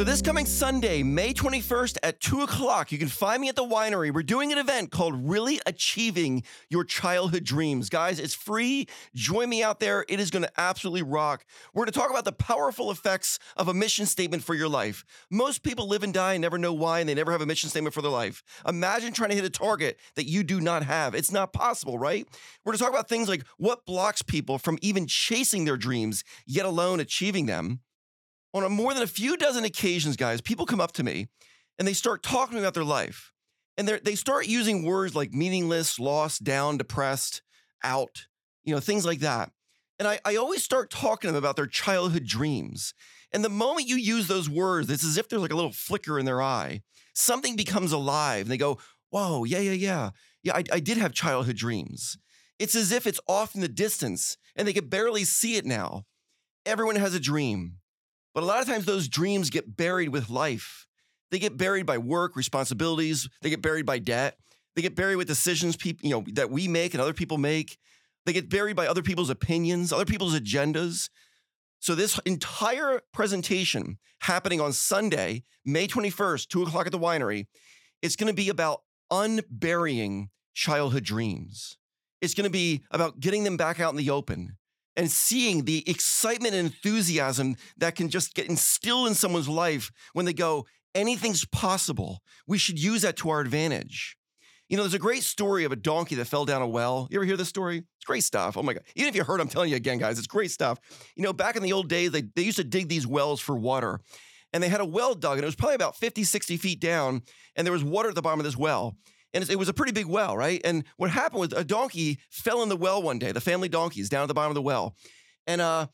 So, this coming Sunday, May 21st at 2 o'clock, you can find me at the winery. We're doing an event called Really Achieving Your Childhood Dreams. Guys, it's free. Join me out there. It is going to absolutely rock. We're going to talk about the powerful effects of a mission statement for your life. Most people live and die and never know why, and they never have a mission statement for their life. Imagine trying to hit a target that you do not have. It's not possible, right? We're going to talk about things like what blocks people from even chasing their dreams, yet alone achieving them on a more than a few dozen occasions, guys, people come up to me and they start talking about their life. And they start using words like meaningless, lost, down, depressed, out, you know, things like that. And I, I always start talking to them about their childhood dreams. And the moment you use those words, it's as if there's like a little flicker in their eye. Something becomes alive. And they go, Whoa, yeah, yeah, yeah. Yeah, I, I did have childhood dreams. It's as if it's off in the distance and they could barely see it now. Everyone has a dream. But a lot of times those dreams get buried with life. They get buried by work, responsibilities, they get buried by debt. They get buried with decisions people, you know, that we make and other people make. They get buried by other people's opinions, other people's agendas. So this entire presentation happening on Sunday, May 21st, 2 o'clock at the winery, it's going to be about unburying childhood dreams. It's going to be about getting them back out in the open and seeing the excitement and enthusiasm that can just get instilled in someone's life when they go, anything's possible. We should use that to our advantage. You know, there's a great story of a donkey that fell down a well. You ever hear this story? It's great stuff. Oh my God. Even if you heard, I'm telling you again, guys, it's great stuff. You know, back in the old days, they, they used to dig these wells for water. And they had a well dug, and it was probably about 50, 60 feet down, and there was water at the bottom of this well and it was a pretty big well, right? And what happened was a donkey fell in the well one day. The family donkeys down at the bottom of the well, and uh,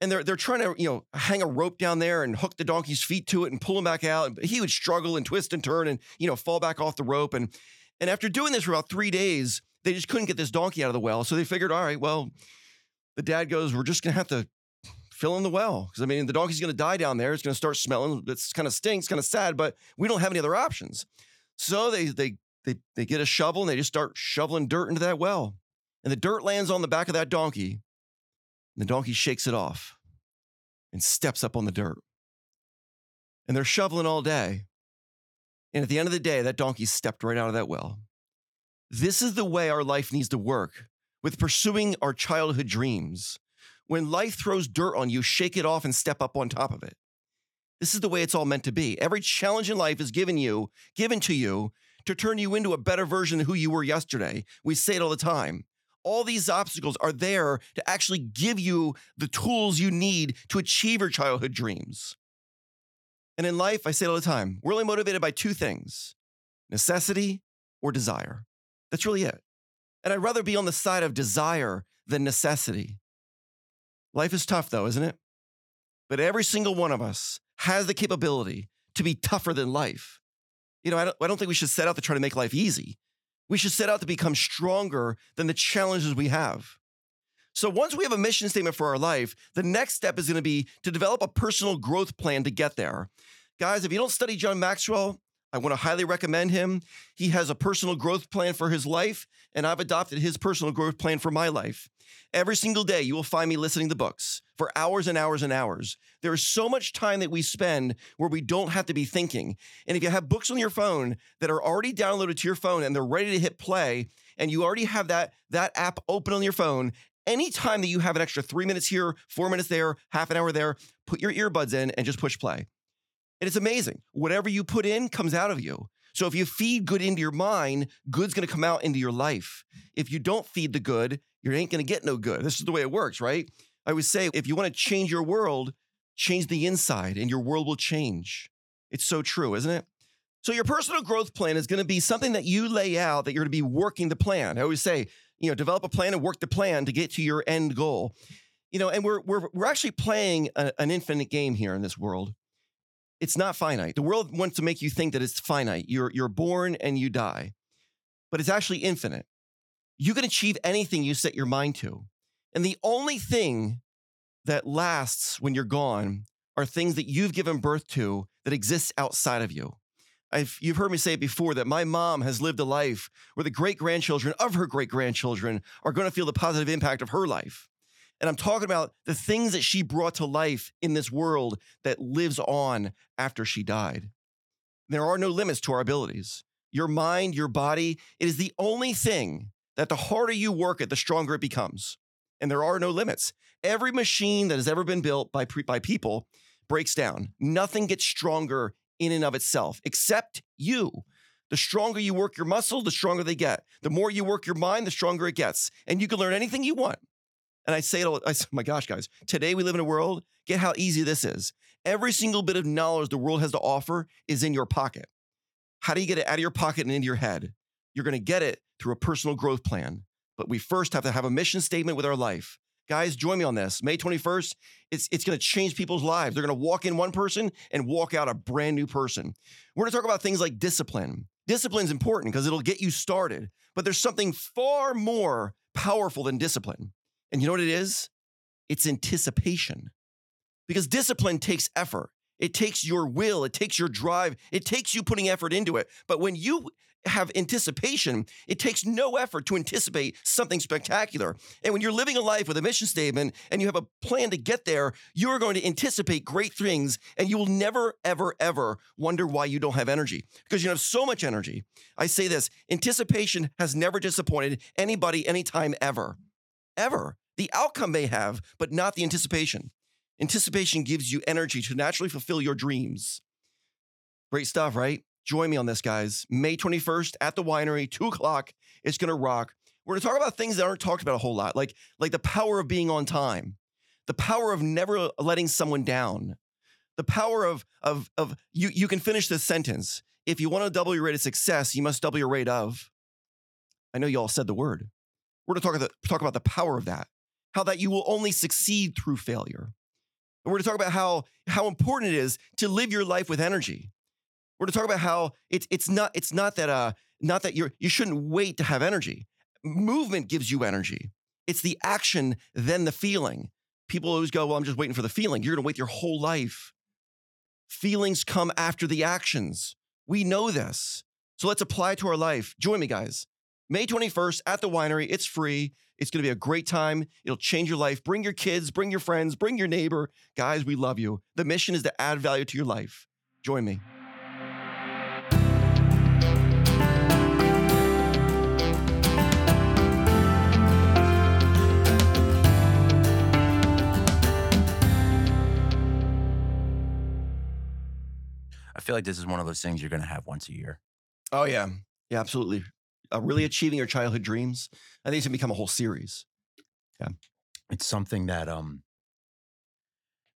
and they're they're trying to you know hang a rope down there and hook the donkey's feet to it and pull him back out. And he would struggle and twist and turn and you know fall back off the rope. And and after doing this for about three days, they just couldn't get this donkey out of the well. So they figured, all right, well, the dad goes, we're just gonna have to fill in the well because I mean the donkey's gonna die down there. It's gonna start smelling. It's kind of stinks, kind of sad, but we don't have any other options. So they they they, they get a shovel and they just start shoveling dirt into that well. And the dirt lands on the back of that donkey. And the donkey shakes it off and steps up on the dirt. And they're shoveling all day. And at the end of the day, that donkey stepped right out of that well. This is the way our life needs to work with pursuing our childhood dreams. When life throws dirt on you, shake it off and step up on top of it. This is the way it's all meant to be. Every challenge in life is given you, given to you to turn you into a better version of who you were yesterday. We say it all the time. All these obstacles are there to actually give you the tools you need to achieve your childhood dreams. And in life, I say it all the time we're only motivated by two things necessity or desire. That's really it. And I'd rather be on the side of desire than necessity. Life is tough, though, isn't it? But every single one of us has the capability to be tougher than life. You know, I don't, I don't think we should set out to try to make life easy. We should set out to become stronger than the challenges we have. So once we have a mission statement for our life, the next step is going to be to develop a personal growth plan to get there. Guys, if you don't study John Maxwell, I want to highly recommend him. He has a personal growth plan for his life, and I've adopted his personal growth plan for my life. Every single day, you will find me listening to books for hours and hours and hours. There is so much time that we spend where we don't have to be thinking. And if you have books on your phone that are already downloaded to your phone and they're ready to hit play, and you already have that, that app open on your phone, anytime that you have an extra three minutes here, four minutes there, half an hour there, put your earbuds in and just push play. And it's amazing. Whatever you put in comes out of you. So if you feed good into your mind, good's going to come out into your life. If you don't feed the good, you ain't going to get no good. This is the way it works, right? I would say if you want to change your world, change the inside and your world will change. It's so true, isn't it? So your personal growth plan is going to be something that you lay out that you're going to be working the plan. I always say, you know, develop a plan and work the plan to get to your end goal. You know, and we're we're we're actually playing a, an infinite game here in this world It's not finite. The world wants to make you think that it's finite. You're, you're born and you die, but it's actually infinite. You can achieve anything you set your mind to. And the only thing that lasts when you're gone are things that you've given birth to that exists outside of you. I've, you've heard me say it before that my mom has lived a life where the great grandchildren of her great grandchildren are going to feel the positive impact of her life. And I'm talking about the things that she brought to life in this world that lives on after she died. There are no limits to our abilities. Your mind, your body, it is the only thing that the harder you work it, the stronger it becomes. And there are no limits. Every machine that has ever been built by, by people breaks down. Nothing gets stronger in and of itself, except you. The stronger you work your muscle, the stronger they get. The more you work your mind, the stronger it gets. And you can learn anything you want. And I say it all, I say, my gosh, guys, today we live in a world, get how easy this is. Every single bit of knowledge the world has to offer is in your pocket. How do you get it out of your pocket and into your head? You're going to get it through a personal growth plan. But we first have to have a mission statement with our life. Guys, join me on this. May 21st, it's, it's going to change people's lives. They're going to walk in one person and walk out a brand new person. We're going to talk about things like discipline. Discipline is important because it'll get you started, but there's something far more powerful than discipline. And you know what it is? It's anticipation. Because discipline takes effort. It takes your will, it takes your drive, it takes you putting effort into it. But when you have anticipation, it takes no effort to anticipate something spectacular. And when you're living a life with a mission statement and you have a plan to get there, you're going to anticipate great things and you will never, ever, ever wonder why you don't have energy because you have so much energy. I say this anticipation has never disappointed anybody anytime ever, ever. The outcome may have, but not the anticipation. Anticipation gives you energy to naturally fulfill your dreams. Great stuff, right? Join me on this, guys. May 21st at the winery, two o'clock. It's gonna rock. We're gonna talk about things that aren't talked about a whole lot, like like the power of being on time, the power of never letting someone down, the power of of of you. You can finish this sentence. If you want to double your rate of success, you must double your rate of. I know you all said the word. We're gonna talk about the, talk about the power of that, how that you will only succeed through failure. And we're to talk about how how important it is to live your life with energy. We're to talk about how it's it's not it's not that uh not that you're you shouldn't wait to have energy. Movement gives you energy. It's the action then the feeling. People always go, "Well, I'm just waiting for the feeling." You're going to wait your whole life. Feelings come after the actions. We know this. So let's apply to our life. Join me, guys. May 21st at the winery. It's free. It's going to be a great time. It'll change your life. Bring your kids, bring your friends, bring your neighbor. Guys, we love you. The mission is to add value to your life. Join me. I feel like this is one of those things you're going to have once a year. Oh, yeah. Yeah, absolutely. Uh, really achieving your childhood dreams. I think it's going to become a whole series. Yeah. It's something that um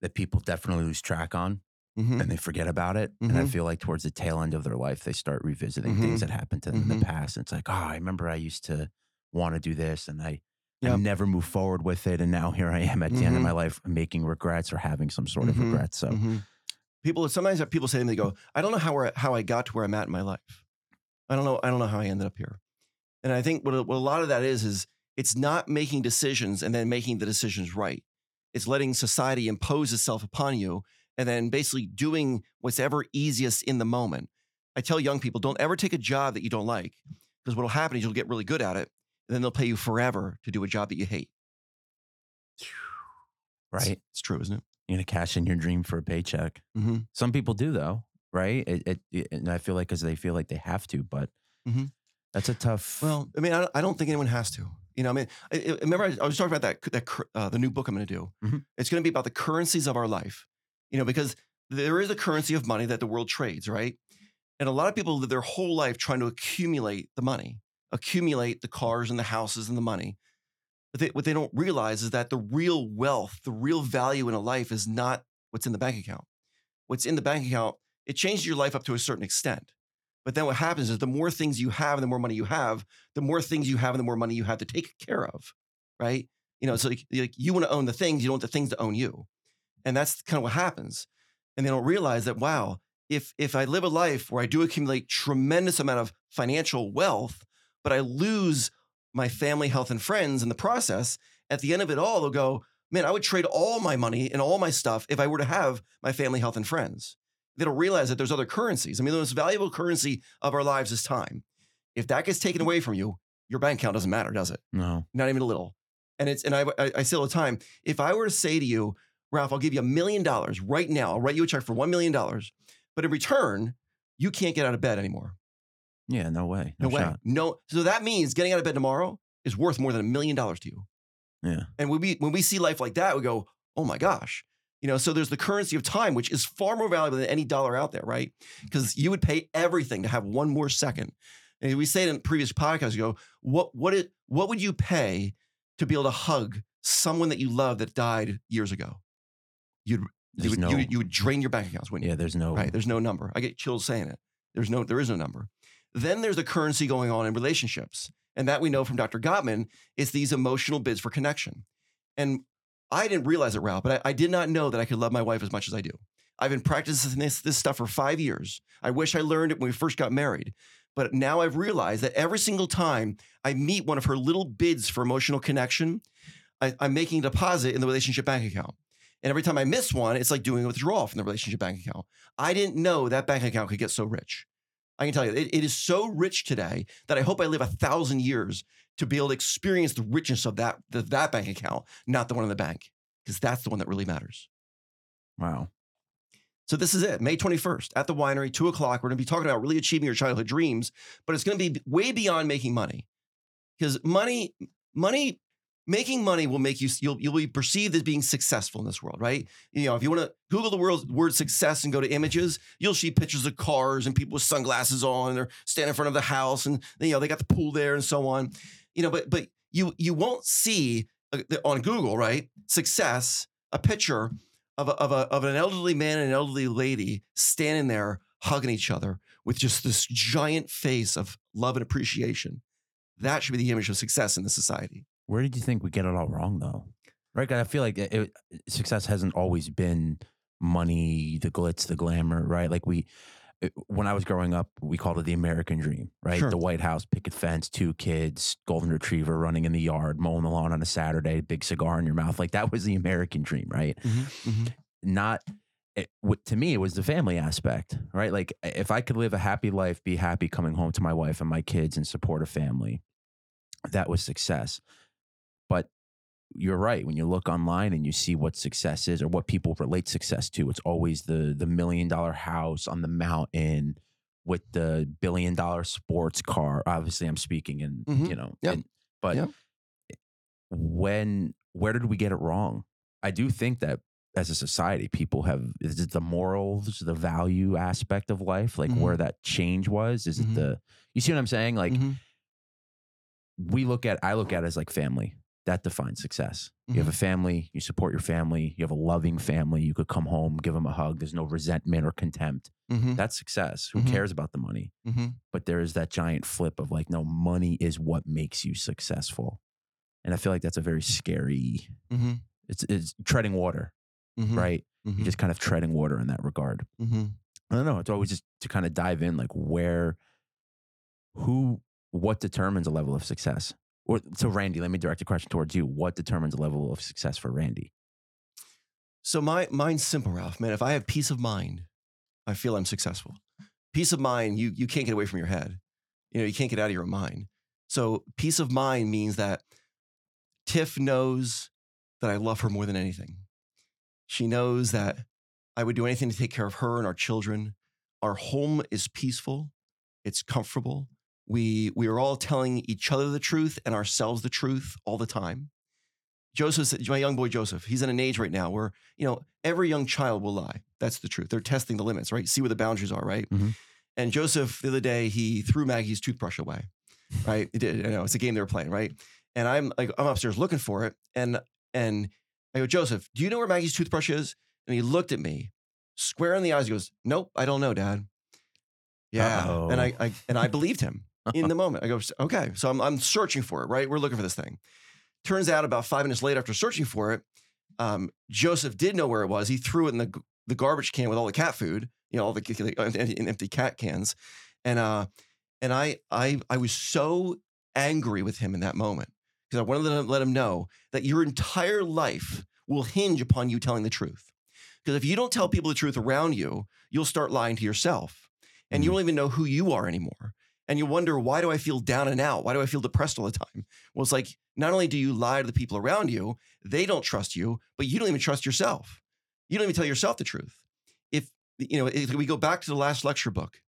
that people definitely lose track on Mhm. and they forget about it. And I Mhm. feel like towards the tail end of their life, they start revisiting things Mhm. that happened to them in the past. And it's like, oh, I remember I used to want to do this and I, I never moved forward with it. And now here I am at the end of Mhm. my life making regrets or having some sort of regrets. So. People sometimes have people say to me, they go, I don't know how, how I got to where I'm at in my life. I don't know. I don't know how I ended up here. And I think what a, what a lot of that is, is it's not making decisions and then making the decisions right. It's letting society impose itself upon you and then basically doing what's ever easiest in the moment. I tell young people, don't ever take a job that you don't like because what'll happen is you'll get really good at it and then they'll pay you forever to do a job that you hate. It's- right. It's, true, isn't it? You're to cash in your dream for a paycheck. Mm-hmm. Some people do though, right? It, it, it- and I feel like because they feel like they have to, but Mhm. that's a tough. Well, I mean, I don't, I don't think anyone has to. You know, I mean, I, I- remember I, I was talking about that that uh, the new book I'm going to do. Mhm. It's going to be about the currencies of our life. You know, because there is a currency of money that the world trades, right? And a lot of people live their whole life trying to accumulate the money, accumulate the cars and the houses and the money. But they, what they don't realize is that the real wealth, the real value in a life is not what's in the bank account. What's in the bank account, it changes your life up to a certain extent. But then what happens is the more things you have and the more money you have, the more things you have and the more money you have to take care of, right? You know, so like, like you want to own the things, you don't want the things to own you. And that's kind of what happens. and they don't realize that wow, if if I live a life where I do accumulate tremendous amount of financial wealth, but I lose my family, health, and friends in the process, at the end of it all, they'll go, man, I would trade all my money and all my stuff if I were to have my family, health, and friends. They don't realize that there's other currencies. I mean, the most valuable currency of our lives is time. If that gets taken away from you, your bank account doesn't matter, does it? No. Not even a little. And it's and I I, I say all the time, if I were to say to you, Ralph, I'll give you a million dollars right now. I'll write you a check for one million dollars, but in return, you can't get out of bed anymore. Yeah, no way. No, way. shot. No. So that means getting out of bed tomorrow is worth more than a million dollars to you. Yeah. And when we when we see life like that, we go, oh my gosh. You know, so there's the currency of time, which is far more valuable than any dollar out there, right? Because you would pay everything to have one more second. And we say it in previous podcasts, you go, what what it what would you pay to be able to hug someone that you love that died years ago? You'd you There's would, no. you, would, you would drain your bank accounts, wouldn't you? yeah, there's no. Right. There's no number. I get chills saying it. There's no, there is no number. Then there's the currency going on in relationships. And that we know from Dr. Gottman is these emotional bids for connection. And I didn't realize it, Ralph, but I, I did not know that I could love my wife as much as I do. I've been practicing this, this stuff for five years. I wish I learned it when we first got married. But now I've realized that every single time I meet one of her little bids for emotional connection, I, I'm making a deposit in the relationship bank account. And every time I miss one, it's like doing a withdrawal from the relationship bank account. I didn't know that bank account could get so rich. I can tell you, it, it is so rich today that I hope I live a thousand years to be able to experience the richness of that, the, that bank account, not the one in the bank, because that's the one that really matters. Wow. So this is it, May 21st at the winery, two o'clock. We're going to be talking about really achieving your childhood dreams, but it's going to be way beyond making money, because money, money, making money will make you you'll you'll be perceived as being successful in this world, right? You know, if you want to Google the word word success and go to images, you'll see pictures of cars and people with sunglasses on, and they're standing in front of the house, and you know they got the pool there and so on. You know, but but you you won't see uh, on Google, right? Success, a picture of a, of a of an elderly man and an elderly lady standing there hugging each other with just this giant face of love and appreciation. That should be the image of success in the society. Where did you think we get it all wrong, though? Right? I feel like it, it- success hasn't always been money, the glitz, the glamour, right? Like we, eh, when I was growing up, we called it the American dream, right? Sure. The White House, picket fence, two kids, golden retriever running in the yard, mowing the lawn on a Saturday, big cigar in your mouth. Like that was the American dream, right? Mm-hmm, mm-hmm. Not. It, what, to me, it was the family aspect, right? Like, if I could live a happy life, be happy coming home to my wife and my kids and support a family, that was success. You're right. When you look online and you see what success is or what people relate success to, it's always the the million dollar house on the mountain with the billion dollar sports car. Obviously, I'm speaking in Mhm. you know, Yep. in- but Yep. when where did we get it wrong? I do think that as a society, people have is it the morals, the value aspect of life, like where that change was? Is Mhm. it the you see what I'm saying? Like Mhm. we look at I look at it as like family. That defines success. You have a family, you support your family, you have a loving family, you could come home, give them a hug, there's no resentment or contempt. Mhm. That's success. Who Mhm. cares about the money? Mhm. But there is that giant flip of like, no, money is what makes you successful. And I feel like that's a very scary, Mhm. it's, it's treading water, right? You're just kind of treading water in that regard. I don't know. It's always just to kind of dive in, like where, who, what determines a level of success? Or so, Randy, let me direct a question towards you. What determines a level of success for Randy? So my mine's simple, Ralph. Man, if I have peace of mind, I feel I'm successful. Peace of mind, you you can't get away from your head. You know, you can't get out of your mind. So peace of mind means that Tiff knows that I love her more than anything. She knows that I would do anything to take care of her and our children. Our home is peaceful. It's comfortable. We we are all telling each other the truth and ourselves the truth all the time. Joseph, my young boy Joseph, he's in an age right now where you know every young child will lie. That's the truth. They're testing the limits, right? See where the boundaries are, right? Mhm. And Joseph, the other day, he threw Maggie's toothbrush away, right? He did. I know it's a game they were playing, right? And I'm like, I'm upstairs looking for it, and and I go, Joseph, do you know where Maggie's toothbrush is? And he looked at me, square in the eyes. He goes, Nope, I don't know, Dad. Yeah, Uh-oh. and I, I and I believed him in the moment. I go, okay, so I'm I'm searching for it, right? We're looking for this thing. Turns out about five minutes later, after searching for it, um, Joseph did know where it was. He threw it in the the garbage can with all the cat food, you know, all the, the empty, empty cat cans, and uh, and I I I was so angry with him in that moment because I wanted to let him know that your entire life will hinge upon you telling the truth. Because if you don't tell people the truth around you, you'll start lying to yourself, and you Mhm. don't even know who you are anymore. And you wonder why do I feel down and out? Why do I feel depressed all the time? Well, it's like not only do you lie to the people around you, they don't trust you, but you don't even trust yourself. You don't even tell yourself the truth. If you know, if we go back to the last lecture book,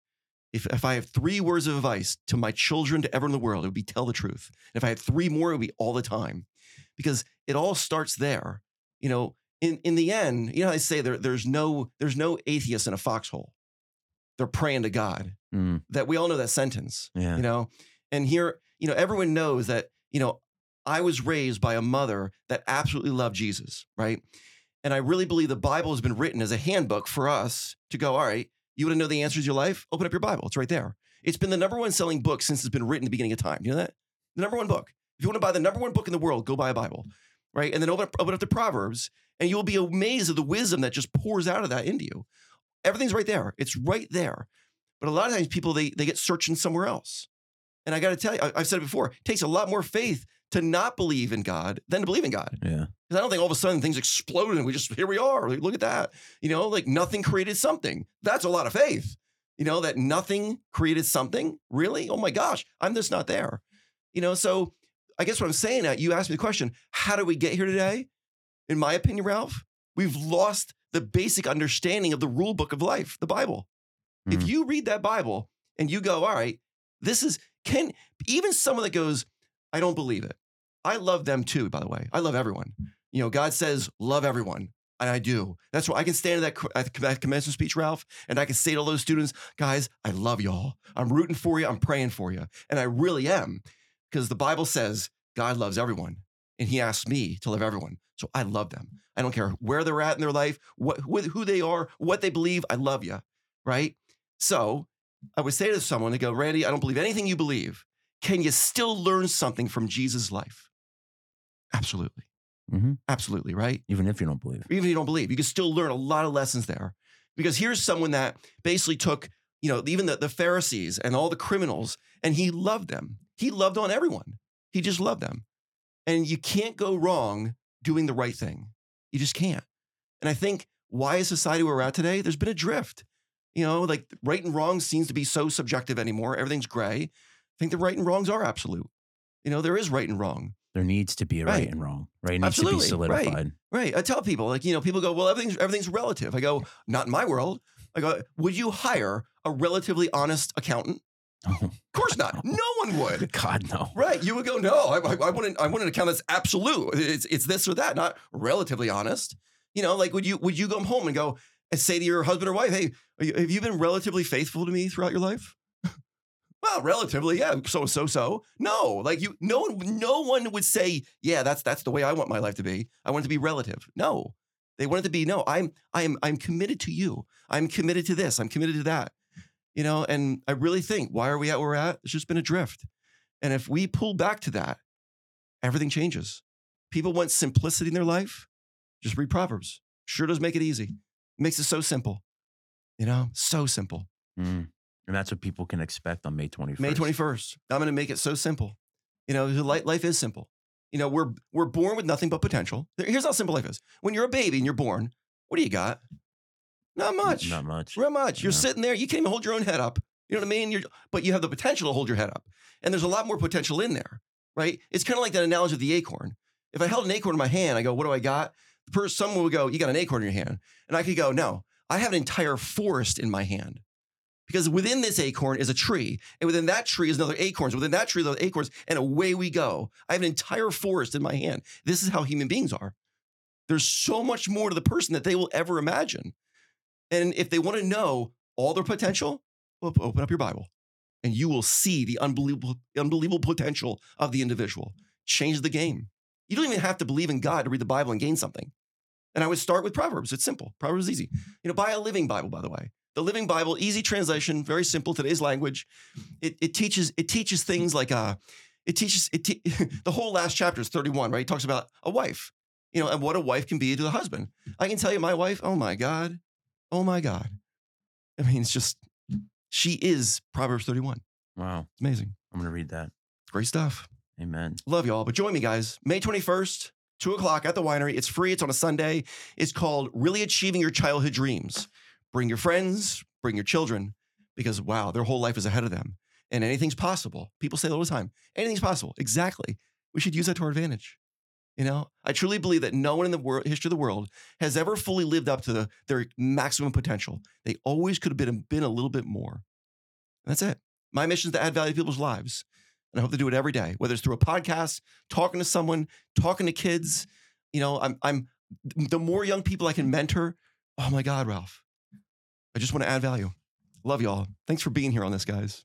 if if I have three words of advice to my children to ever in the world, it would be tell the truth. And if I had three more, it would be all the time, because it all starts there. You know, in in the end, you know, I say there there's no there's no atheist in a foxhole. They're praying to God. Mm, That we all know that sentence yeah. you know? And here you know everyone knows that you know i was raised by a mother that absolutely loved jesus right? And i really believe the bible has been written as a handbook for us to go all right you want to know the answers to your life? Open up your bible it's right there. It's been the number one selling book since it's been written at the beginning of time you know that? The number one book. If you want to buy the number one book in the world go buy a bible right? And then open up, open up the proverbs and you'll be amazed at the wisdom that just pours out of that into you. Everything's right there. It's right there but a lot of times people they they get searching somewhere else and I got to tell you, I, I've said it before, it takes a lot more faith to not believe in God than to believe in God. Yeah. Because I don't think all of a sudden things exploded and we just, here we are. Like, look at that. You know, like nothing created something. That's a lot of faith. You know, that nothing created something. Really? Oh my gosh, I'm just not there. You know, so I guess what I'm saying, uh, you asked me the question, how do we get here today? In my opinion, Ralph, we've lost the basic understanding of the rule book of life, the Bible. If Mhm. you read that Bible and you go, all right, this is can even someone that goes, I don't believe it. I love them too, by the way. I love everyone. You know, God says, love everyone. And I do. That's why I can stand at that, that commencement speech, Ralph, and I can say to all those students, guys, I love y'all. I'm rooting for you. I'm praying for you. And I really am because the Bible says God loves everyone. And he asked me to love everyone. So I love them. I don't care where they're at in their life, what, who they are, what they believe. I love you. Right. So I would say to someone, they go, Randy, I don't believe anything you believe. Can you still learn something from Jesus' life? Absolutely. Mhm. Absolutely. Right. Even if you don't believe. Even if you don't believe, you can still learn a lot of lessons there. Because here's someone that basically took, you know, even the, the Pharisees and all the criminals, and he loved them. He loved on everyone. He just loved them. And you can't go wrong doing the right thing. You just can't. And I think why is society where we're at today? There's been a drift. You know, like right and wrong seems to be so subjective anymore. Everything's gray. I think the right and wrongs are absolute. You know, there is right and wrong. There needs to be a right, Right. and wrong. Right. It needs Absolutely, to be right. solidified. Right. I tell people, like, you know, people go, well, everything's everything's relative. I go, not in my world. I go, would you hire a relatively honest accountant? Oh, of course not. No one would. God no. Right. You would go, no, I, I, I want an, I want an account that's absolute. It's, it's this or that, not relatively honest. You know, like, would you would you go home and go and say to your husband or wife, hey, you, have you been relatively faithful to me throughout your life? well, relatively, yeah. So so so. No, like you, no one, no one would say, yeah, that's that's the way I want my life to be. I want it to be relative. No, they want it to be no. I'm I'm I'm committed to you. I'm committed to this. I'm committed to that. You know, and I really think why are we at where we're at? It's just been a drift. And if we pull back to that, everything changes. People want simplicity in their life. Just read Proverbs. Sure does make it easy. Makes it so simple. You know, so simple. Mm. And that's what people can expect on May 21st. May 21st. I'm going to make it so simple. You know, life is simple. You know, we're we're born with nothing but potential. Here's how simple life is. When you're a baby and you're born, what do you got? Not much. Not much. Real much. You're sitting there. You can't even hold your own head up. You know what I mean? You're, but you have the potential to hold your head up. And there's a lot more potential in there, right? It's kind of like that analogy of the acorn. If I held an acorn in my hand, I go, what do I got? Person, someone would go, you got an acorn in your hand. And I could go, no, I have an entire forest in my hand. Because within this acorn is a tree. And within that tree is another acorns. Within that tree, those acorns. And away we go. I have an entire forest in my hand. This is how human beings are. There's so much more to the person that they will ever imagine. And if they want to know all their potential, open up your Bible and you will see the unbelievable, unbelievable potential of the individual. Change the game. You don't even have to believe in God to read the Bible and gain something. And I would start with Proverbs. It's simple. Proverbs is easy. You know, buy a living Bible, by the way. The Living Bible, easy translation, very simple, today's language. It, it teaches it teaches things like uh, it teaches it te- the whole last chapter is 31, right? It talks about a wife, you know, and what a wife can be to a husband. I can tell you, my wife, oh my God, Oh my God. I mean, it's just, she is Proverbs 31. Wow. It's amazing. I'm going to read that. Great stuff. Amen. Love y'all. But join me, guys, May 21st, 2 o'clock at the winery. It's free, it's on a Sunday. It's called Really Achieving Your Childhood Dreams. Bring your friends, bring your children, because wow, their whole life is ahead of them. And anything's possible. People say all the time. Anything's possible. Exactly. We should use that to our advantage. You know, I truly believe that no one in the world, history of the world has ever fully lived up to the, their maximum potential. They always could have been, been a little bit more. And that's it. My mission is to add value to people's lives. And I hope to do it every day, whether it's through a podcast, talking to someone, talking to kids. You know, I'm, I'm the more young people I can mentor. Oh my God, Ralph. I just want to add value. Love y'all. Thanks for being here on this, guys.